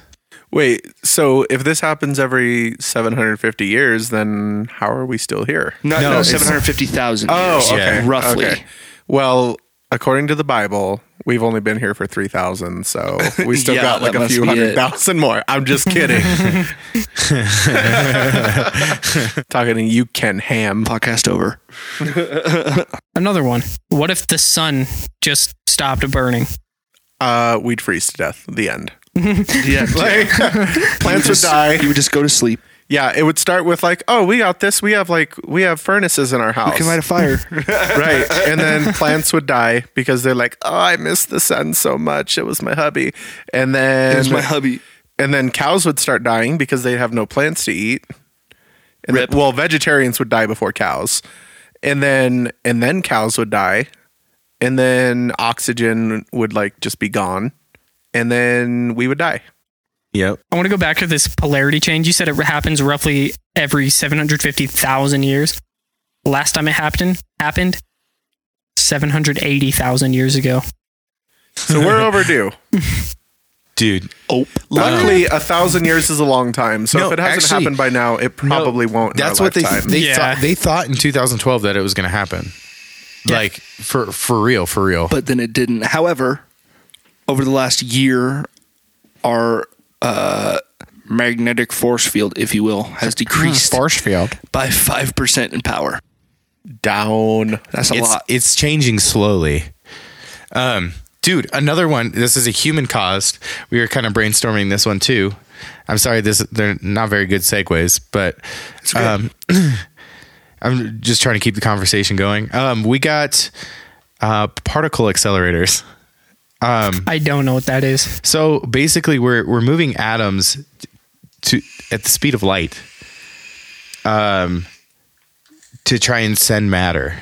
Wait, so if this happens every 750 years, then how are we still here? no, No, no, 750,000 Oh, years okay. okay. roughly Okay. Well, according to the Bible, we've only been here for 3,000, so we still Yeah, got like a few be hundred it. thousand more. I'm just kidding. Talking to you, Ken Ham. podcast over Another one. What if the sun just stopped burning? Uh, we'd freeze to death. The end. yeah Like, plants would die. you would just go to sleep Yeah, it would start with like, oh, we got this. We have like, we have furnaces in our house. we can light a fire right. And then plants would die because they're like, oh, I miss the sun so much. It was my hubby. And then, It was my hubby. and then cows would start dying because they have no plants to eat. And Rip. then- well, vegetarians would die before cows. And then, and then cows would die. And then oxygen would like just be gone. And then we would die. Yep. I want to go back to this polarity change. You said it happens roughly every 750,000 years. Last time it happened happened 780,000 years ago. So we're overdue. Dude. Oh, Luckily, ah. a thousand years is a long time. So No, if it hasn't actually- happened by now, it probably won't. in That's our what they they Yeah. thought they thought in 2012 that it was going to happen. Yeah. Like for for real, for real. but then it didn't. However, over the last year, our uh, magnetic force field, if you will, has decreased force field. by five percent in power. down. That's a It's lot. it's changing slowly. Um dude, another one. This is a human caused. We were kind of brainstorming this one too. I'm sorry this they're not very good segues, but um I'm just trying to keep the conversation going. Um we got uh particle accelerators. I don't know what that is. So basically, we're we're moving atoms to at the speed of light, um, to try and send matter.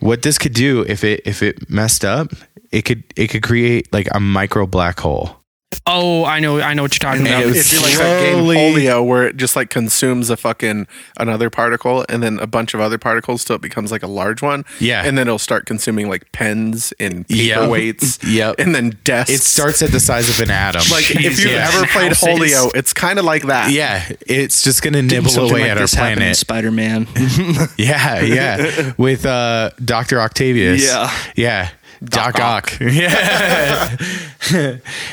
What this could do if it if it messed up, it could it could create like a micro black hole. Oh, I know, I know what you're talking And about. it was It'd be like that game slowly- Hole.io where it just like consumes a fucking another particle and then a bunch of other particles till it becomes like a large one. Yeah. And then it'll start consuming like pens and Yep. paperweights. Yep. And then desks. It starts at the size of an atom. like if you've Yeah. ever played Houses. Hole.io, it's kind of like that. yeah, it's just gonna nibble Something away like at our this happened planet. Spider Man. Yeah, yeah. With uh Dr. Octavius. Yeah. Yeah. Doc, Ock. Yeah.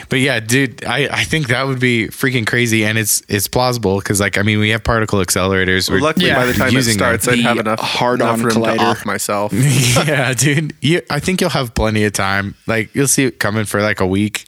but yeah, dude, I, I think that would be freaking crazy and it's it's plausible because like I mean we have particle accelerators. We're- Luckily, Yeah. by the time it starts, them. I'd have The enough hard-on room collider. to off myself. yeah, dude. You, I think you'll have plenty of time. Like you'll see it coming for like a week.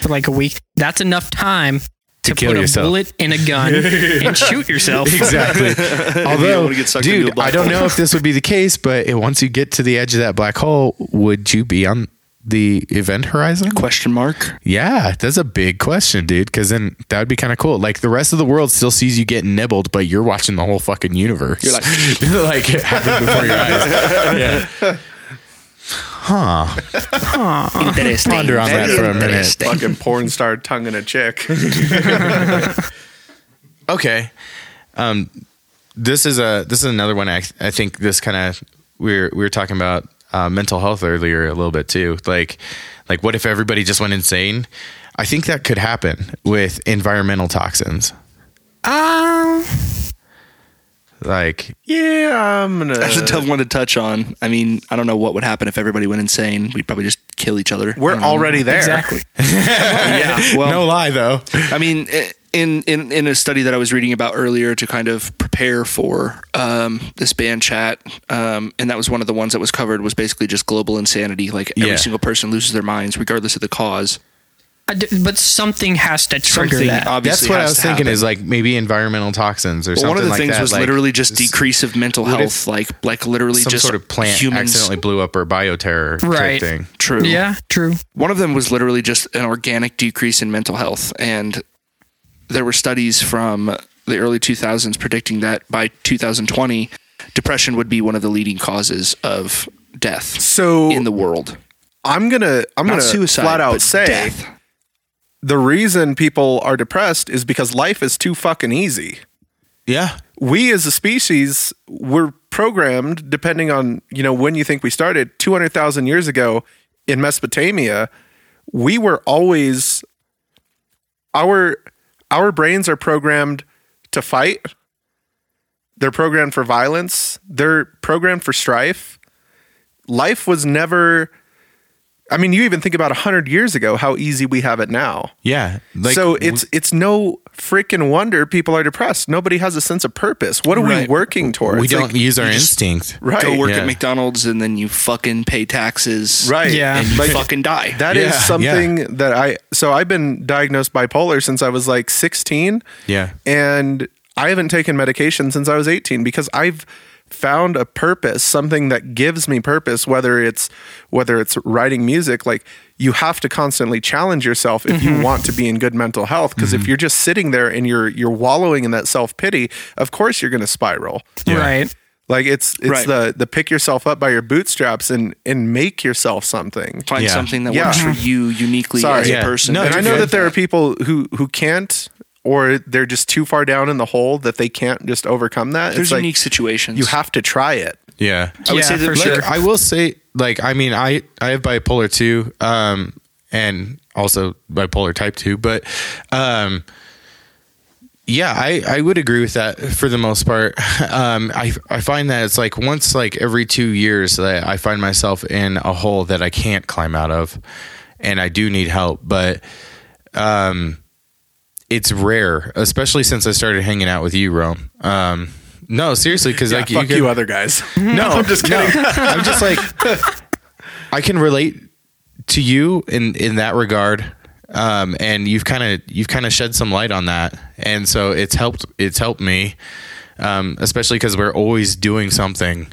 for like a week. That's enough time to, kill put yourself. a bullet in a gun and shoot yourself. Exactly. Although, wanna get sucked into a dude, I don't hole. know if this would be the case, but once you get to the edge of that black hole, would you be on the event horizon? Question mark. Yeah, that's a big question, dude. Because then that would be kind of cool. Like the rest of the world still sees you getting nibbled, but you're watching the whole fucking universe. You're like- like it happen before your eyes. Yeah. Huh. Interesting. Ponder on that Very for a minute. Fucking porn star tonguing a chick. Okay. Um, this is a this is another one. I I think this kind of we were we were talking about uh, mental health earlier a little bit too. Like like what if everybody just went insane? I think that could happen with environmental toxins. Uh, Like Yeah, I'm gonna. That's a tough one to touch on. I mean, I don't know what would happen if everybody went insane. We'd probably just kill each other. We're already there. exactly. yeah. Well, no lie though. I mean, in, in in a study that I was reading about earlier to kind of prepare for um, this band chat, um, and that was one of the ones that was covered was basically just global insanity. Like every Yeah. single person loses their minds, regardless of the cause. I d- but something has to trigger Something that. obviously That's what I was thinking happen. is like maybe environmental toxins or Well, something one of the like things that. was like literally just decrease of mental would it- health, like like literally some just sort of plant humans. accidentally blew up or bioterror Right. type thing. True. Yeah, true. One of them was literally just an organic decrease in mental health. And there were studies from the early 2000s predicting that by 2020, depression would be one of the leading causes of death So in the world. I'm gonna I'm Not gonna suicide, flat out say death. The reason people are depressed is because life is too fucking easy. Yeah. We as a species were programmed, depending on you know when you think we started, two hundred thousand years ago in Mesopotamia, we were always our our brains are programmed to fight. They're programmed for violence. They're programmed for strife. Life was never. I mean, you even think about a hundred years ago how easy we have it now. Yeah. Like so it's it's no freaking wonder people are depressed. Nobody has a sense of purpose. What are Right. we working towards? we don't Like, use our you instinct. right. Go work Yeah. at McDonald's and then you fucking pay taxes. Right. Yeah. And you Like, fucking die. That is Yeah, something that I so I've been diagnosed bipolar since I was like 16 Yeah. and I haven't taken medication since I was 18 because I've found a purpose, something that gives me purpose whether it's whether it's writing music like you have to constantly challenge yourself if you mm-hmm. want to be in good mental health because if mm-hmm. you're just sitting there and you're you're wallowing in that self-pity, of course you're going to spiral. Yeah. Right. Like it's it's Right. the the pick yourself up by your bootstraps and and make yourself something. Find Yeah. something that Yeah. works for you uniquely Sorry. as a person. No, and I know that there are people who who can't or they're just too far down in the hole that they can't just overcome that. There's it's like unique situations. you have to try it. Yeah. I would Yeah, say that for like sure. I will say, like I mean, I I have bipolar too, um, and also bipolar type two, but um, yeah, I I would agree with that for the most part. Um, I I find that it's like once like every two years that I find myself in a hole that I can't climb out of, and I do need help, but um, it's rare, especially since I started hanging out with you, Rome. Um. No, seriously, because Yeah, like fuck you, you, other guys. no, I'm just kidding. I'm just like I can relate to you in in that regard. Um, and you've kind of you've kind of shed some light on that, and so it's helped it's helped me, um, especially because we're always doing something,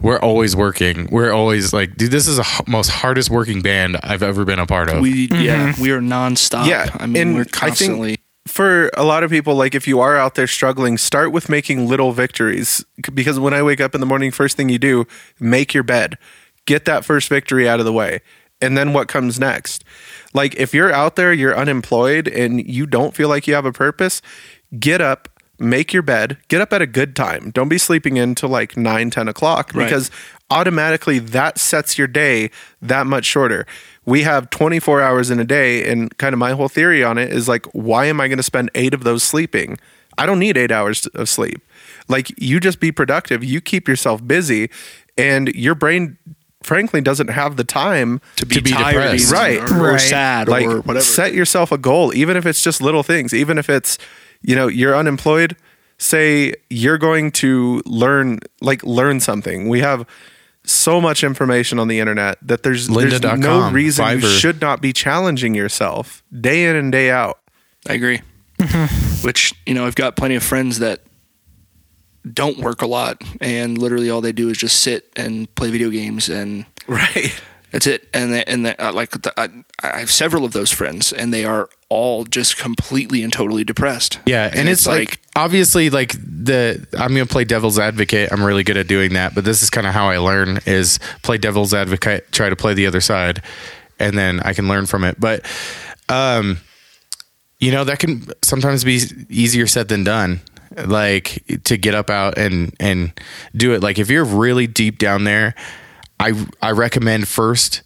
we're always working, we're always like, dude, this is the h- most hardest working band I've ever been a part of. we yeah, we are nonstop. Yeah, I mean and we're I think- constantly For a lot of people, like if you are out there struggling, start with making little victories. Because when I wake up in the morning, first thing you do, make your bed, get that first victory out of the way, and then what comes next? Like if you're out there, you're unemployed and you don't feel like you have a purpose, get up, make your bed, get up at a good time. Don't be sleeping in till like 9, 10 o'clock Right. because automatically that sets your day that much shorter. We have 24 hours in a day, and kind of my whole theory on it is like, why am I going to spend eight of those sleeping? I don't need eight hours of sleep. Like, you just be productive, you keep yourself busy, and your brain, frankly, doesn't have the time to be, To be tired depressed. Right. or, or Right. sad like or whatever. set yourself a goal even if it's just little things even if it's you know you're unemployed say you're going to learn like learn something we have so much information on the internet that there's, there's Lynda.com, no reason you Fiverr. should not be challenging yourself day in and day out I agree. Which you know, I've got plenty of friends that don't work a lot, and literally all they do is just sit and play video games, and right that's it. And they, and they, uh, like the, I, I have several of those friends, and they are all just completely and totally depressed. Yeah, and, it's, like, obviously like the I'm gonna play devil's advocate. I'm really good at doing that, but this is kind of how I learn is play devil's advocate, try to play the other side, and then I can learn from it. But um, you know that can sometimes be easier said than done. Like to get up out and and do it. Like if you're really deep down there, I I recommend first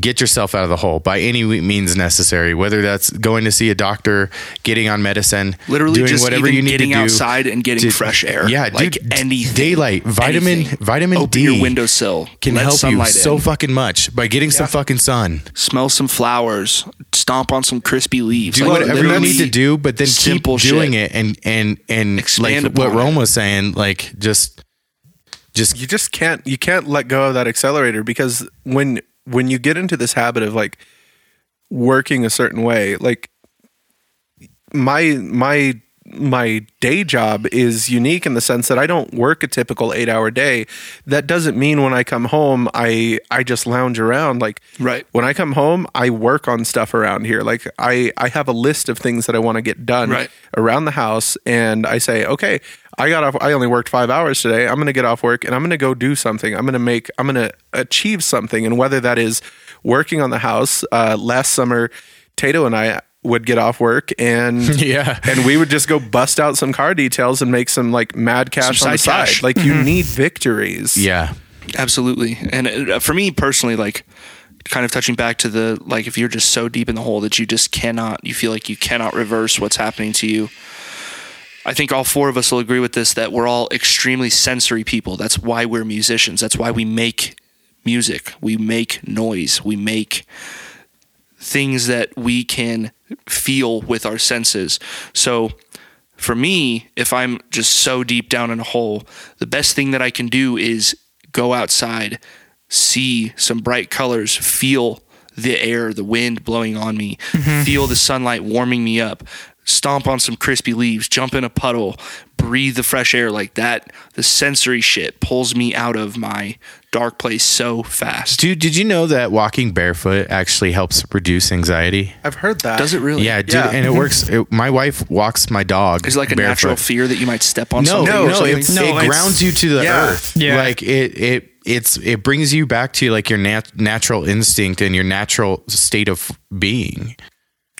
get yourself out of the hole by any means necessary. Whether that's going to see a doctor, getting on medicine, literally doing just whatever even you need getting to do outside and getting to- fresh air. Yeah, like dude, anything, daylight, vitamin, anything. vitamin Open D your windowsill. can let help you so in. fucking much by getting some fucking sun. Smell some flowers. Stomp on some crispy leaves. Do Like, whatever you literally need to do, but then simple keep doing shit. it and and and Expand like what Rome it. was saying, like just just you just can't you can't let go of that accelerator because when when you get into this habit of like working a certain way like my my my day job is unique in the sense that I don't work a typical 8-hour day that doesn't mean when I come home I I just lounge around like Right. when I come home I work on stuff around here like I I have a list of things that I want to get done Right. around the house and I say, okay, I got off, I only worked five hours today. I'm going to get off work and I'm going to go do something. I'm going to make, I'm going to achieve something. And whether that is working on the house, uh, last summer, Tato and I would get off work and Yeah. and we would just go bust out some car details and make some like mad cash Some on the side side. cash. Like you need victories. yeah. Absolutely. And uh, for me personally, like kind of touching back to the like if you're just so deep in the hole that you just cannot you feel like you cannot reverse what's happening to you. I think all four of us will agree with this that we're all extremely sensory people. That's why we're musicians. That's why we make music. We make noise. We make things that we can feel with our senses. So for me, if I'm just so deep down in a hole, the best thing that I can do is go outside, see some bright colors, feel the air, the wind blowing on me, mm-hmm. feel the sunlight warming me up, stomp on some crispy leaves, jump in a puddle, breathe the fresh air like that. The sensory shit pulls me out of my dark place so fast. Dude, did you know that walking barefoot actually helps reduce anxiety? I've heard that. Does it really? Yeah, dude, Yeah. and it works. It, my wife walks my dog. Is it like a barefoot. natural fear that you might step on No, something? no, or no. something? It, No, it grounds you to the Yeah. earth. Yeah. like it, it, it's it brings you back to like your nat- natural instinct and your natural state of being.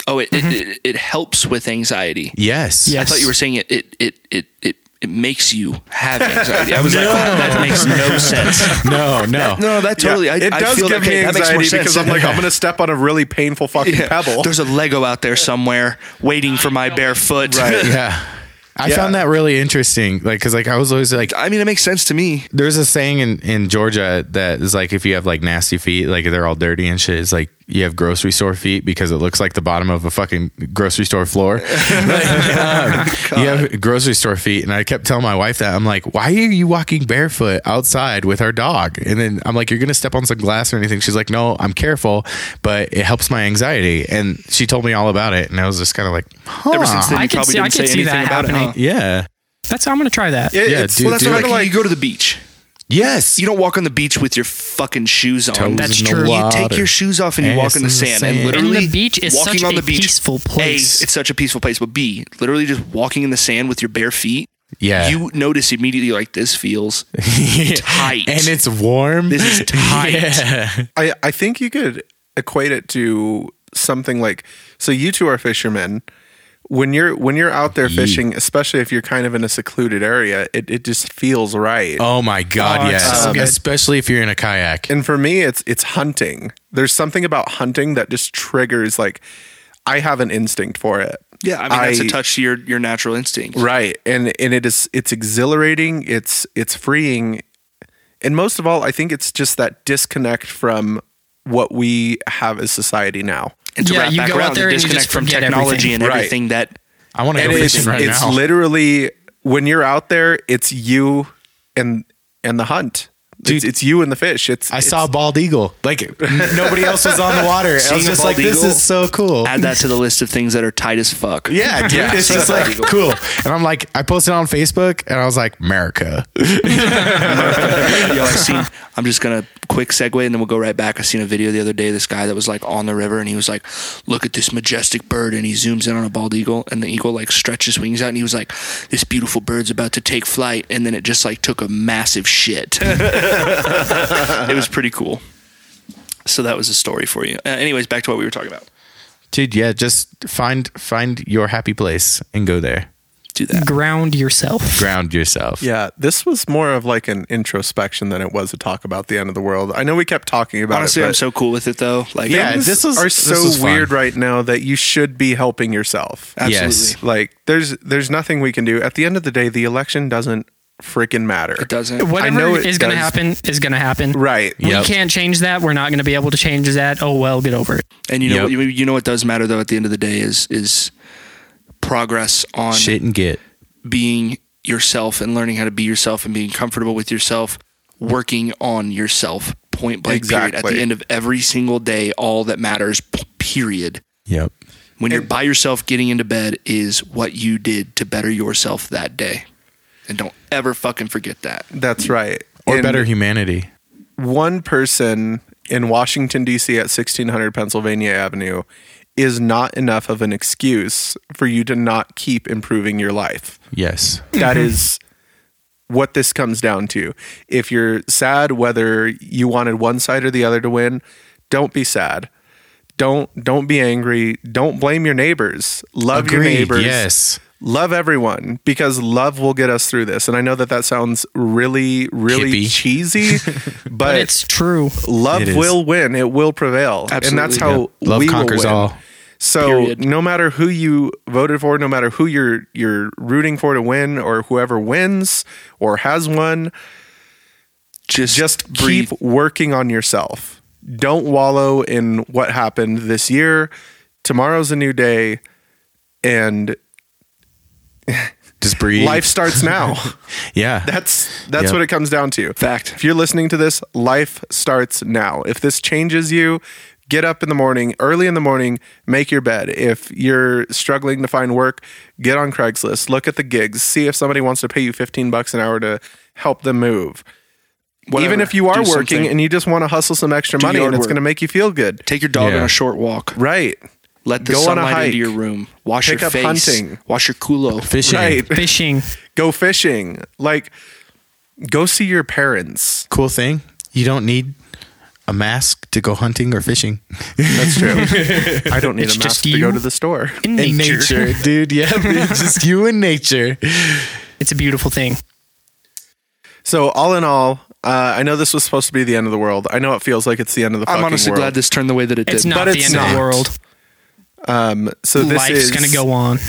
Oh, it, it, mm-hmm. it, it helps with anxiety. Yes. Yeah. I thought you were saying it it it it it, it makes you have anxiety. I was like, that makes no sense. No, no. No, that Yeah, totally. I, it I does feel give that, me okay, that makes more anxiety sense. because I'm like, I'm going to step on a really painful fucking Yeah. pebble. There's a Lego out there somewhere waiting for my bare foot. Right. Yeah. I Yeah. found that really interesting. Like, cause like I was always like, I mean, it makes sense to me. there's a saying in, in Georgia that is like if you have like nasty feet, like they're all dirty and shit, it's like you have grocery store feet because it looks like the bottom of a fucking grocery store floor. Like, um, you have grocery store feet, and I kept telling my wife that I'm like, why are you walking barefoot outside with our dog? And then I'm like, you're gonna step on some glass or anything? She's like, no, I'm careful, but it helps my anxiety. And she told me all about it, and I was just kind of like, huh. Ever since then, I you could probably see- didn't could say see anything that about happening. it. Huh? yeah, That's I'm gonna try that. It- Yeah, it's- dude, Well, that's dude. what kinda like, like- you go to the beach. yes, You don't walk on the beach with your fucking shoes on. Toes That's in the true. You You take your shoes off and you walk Ass in the sand, and sand. literally And the beach is walking such on a the beach, peaceful place. A, it's such a peaceful place, but B, literally just walking in the sand with your bare feet Yeah. you notice immediately like this feels tight. and it's warm. This is tight. Yeah. I, I think you could equate it to something like so you two are fishermen. When you're when you're out there fishing, especially if you're kind of in a secluded area, it, it just feels right. Oh my god, Oh, yes. so. Especially if you're in a kayak. And for me, it's it's hunting. There's something about hunting that just triggers like I have an instinct for it. yeah, I mean that's I- a touch to your your natural instinct. Right. And and it is it's exhilarating, it's it's freeing. And most of all, I think it's just that disconnect from what we have as society now. And to Yeah, wrap you back go out around, there the and you disconnect just from technology everything. and Right. everything that I want to And go it's fishing right it's now. literally when you're out there, it's you and and the hunt. it's, Dude. it's you and the fish. It's I it's- saw a bald eagle. Like nobody else was on the water. I was just like, this eagle, is so cool. add that to the list of things that are tight as fuck. Yeah, dude. It's just like cool. And I'm like, I posted on Facebook and I was like, America. Yo, I seen. I'm just gonna quick segue and then we'll go right back. I seen a video the other day. This guy that was like on the river and he was like, "Look at this majestic bird," and he zooms in on a bald eagle and the eagle like stretches wings out and he was like, "This beautiful bird's about to take flight," and then it just like took a massive shit. it was pretty cool. So that was a story for you. Uh, anyways, back to what we were talking about. Dude, yeah, just find find your happy place and go there. Do that. Ground yourself. Ground yourself. Yeah, this was more of like an introspection than it was a talk about the end of the world. I know we kept talking about Honestly, it. I'm so cool with it though. Like, Yeah, this is are so was weird right now that you should be helping yourself. absolutely. Yes. Like there's there's nothing we can do. At the end of the day, the election doesn't freaking matter. It doesn't. Whatever know it is going to happen is going to happen. Right. We Yep. can't change that. We're not going to be able to change that. Oh well, get over it. And you know, Yep. you, you know what does matter though. At the end of the day, is is progress on Shit and get. being yourself and learning how to be yourself and being comfortable with yourself, working on yourself. Point blank. Period. At the end of every single day, all that matters. Period. Yep. When you're by yourself, getting into bed is what you did to better yourself that day, and don't ever fucking forget that. That's right. Or And better humanity. one person in Washington D.C. at 1600 Pennsylvania Avenue is not enough of an excuse for you to not keep improving your life. Yes. That mm-hmm. is what this comes down to. If you're sad whether you wanted one side or the other to win, don't be sad. Don't don't be angry. Don't blame your neighbors. Love your neighbors. Yes. Love everyone because love will get us through this. And I know that that sounds really really Hippie. cheesy, but, But it's true. love It is. will win. It will prevail. And that's how Yep. Love we will conquers win. all. So Period. no matter who you voted for, no matter who you're you're rooting for to win, or whoever wins or has won, Just just breathe. keep working on yourself. Don't wallow in what happened this year. Tomorrow's a new day, and Just breathe. life starts now. Yeah. That's that's Yep. what it comes down to. Fact. If you're listening to this, life starts now. If this changes you, get up in the morning, early in the morning, make your bed. If you're struggling to find work, get on Craigslist, look at the gigs, see if somebody wants to pay you 15 bucks an hour to help them move. Whatever. Even if you are Do working something. and you just want to hustle some extra Do money and it's going to make you feel good. take your dog Yeah. on a short walk. Right. Let the Go on a sunlight hike. into your room. Wash Pick your up face. hunting. Wash your culo. Fishing. Right. Fishing. Go fishing. Like go see your parents. Cool thing. You don't need a mask to go hunting or fishing. That's true. I don't need It's a just mask to go you. to the store. In In nature. nature, dude. Yeah. It's just you and nature. It's a beautiful thing. So all in all, uh, I know this was supposed to be the end of the world. I know it feels like it's the end of the world. I'm fucking honestly world. glad this turned the way that it did. It's not But the it's end of not. the world. Um, so this Life's is going to go on.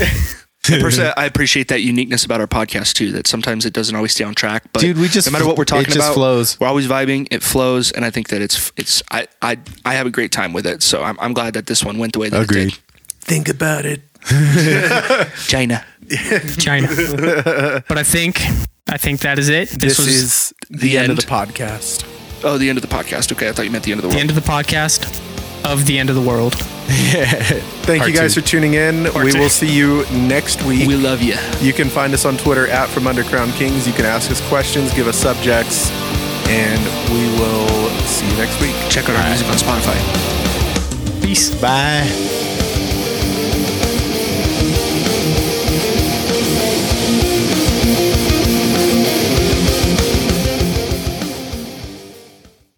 Personally, I appreciate that uniqueness about our podcast too. That sometimes it doesn't always stay on track, but Dude, we just- no matter what we're it talking just about, flows. we're always vibing. It flows, and I think that it's it's I I I have a great time with it. So I'm I'm glad that this one went the way that Agreed. it did. Think about it. China. China. but I think I think that is it. This, This, was is the, the end, of the podcast. Oh, the end of the podcast. Okay, I thought you meant the end of the the end of the podcast of the end of the world. Thank Part you guys two. for tuning in. Part we two. will see you next week. we love you. you can find us on Twitter at From Underground Kings. You can ask us questions, give us subjects, and we will see you next week. Check out our music on Spotify. Peace. Bye.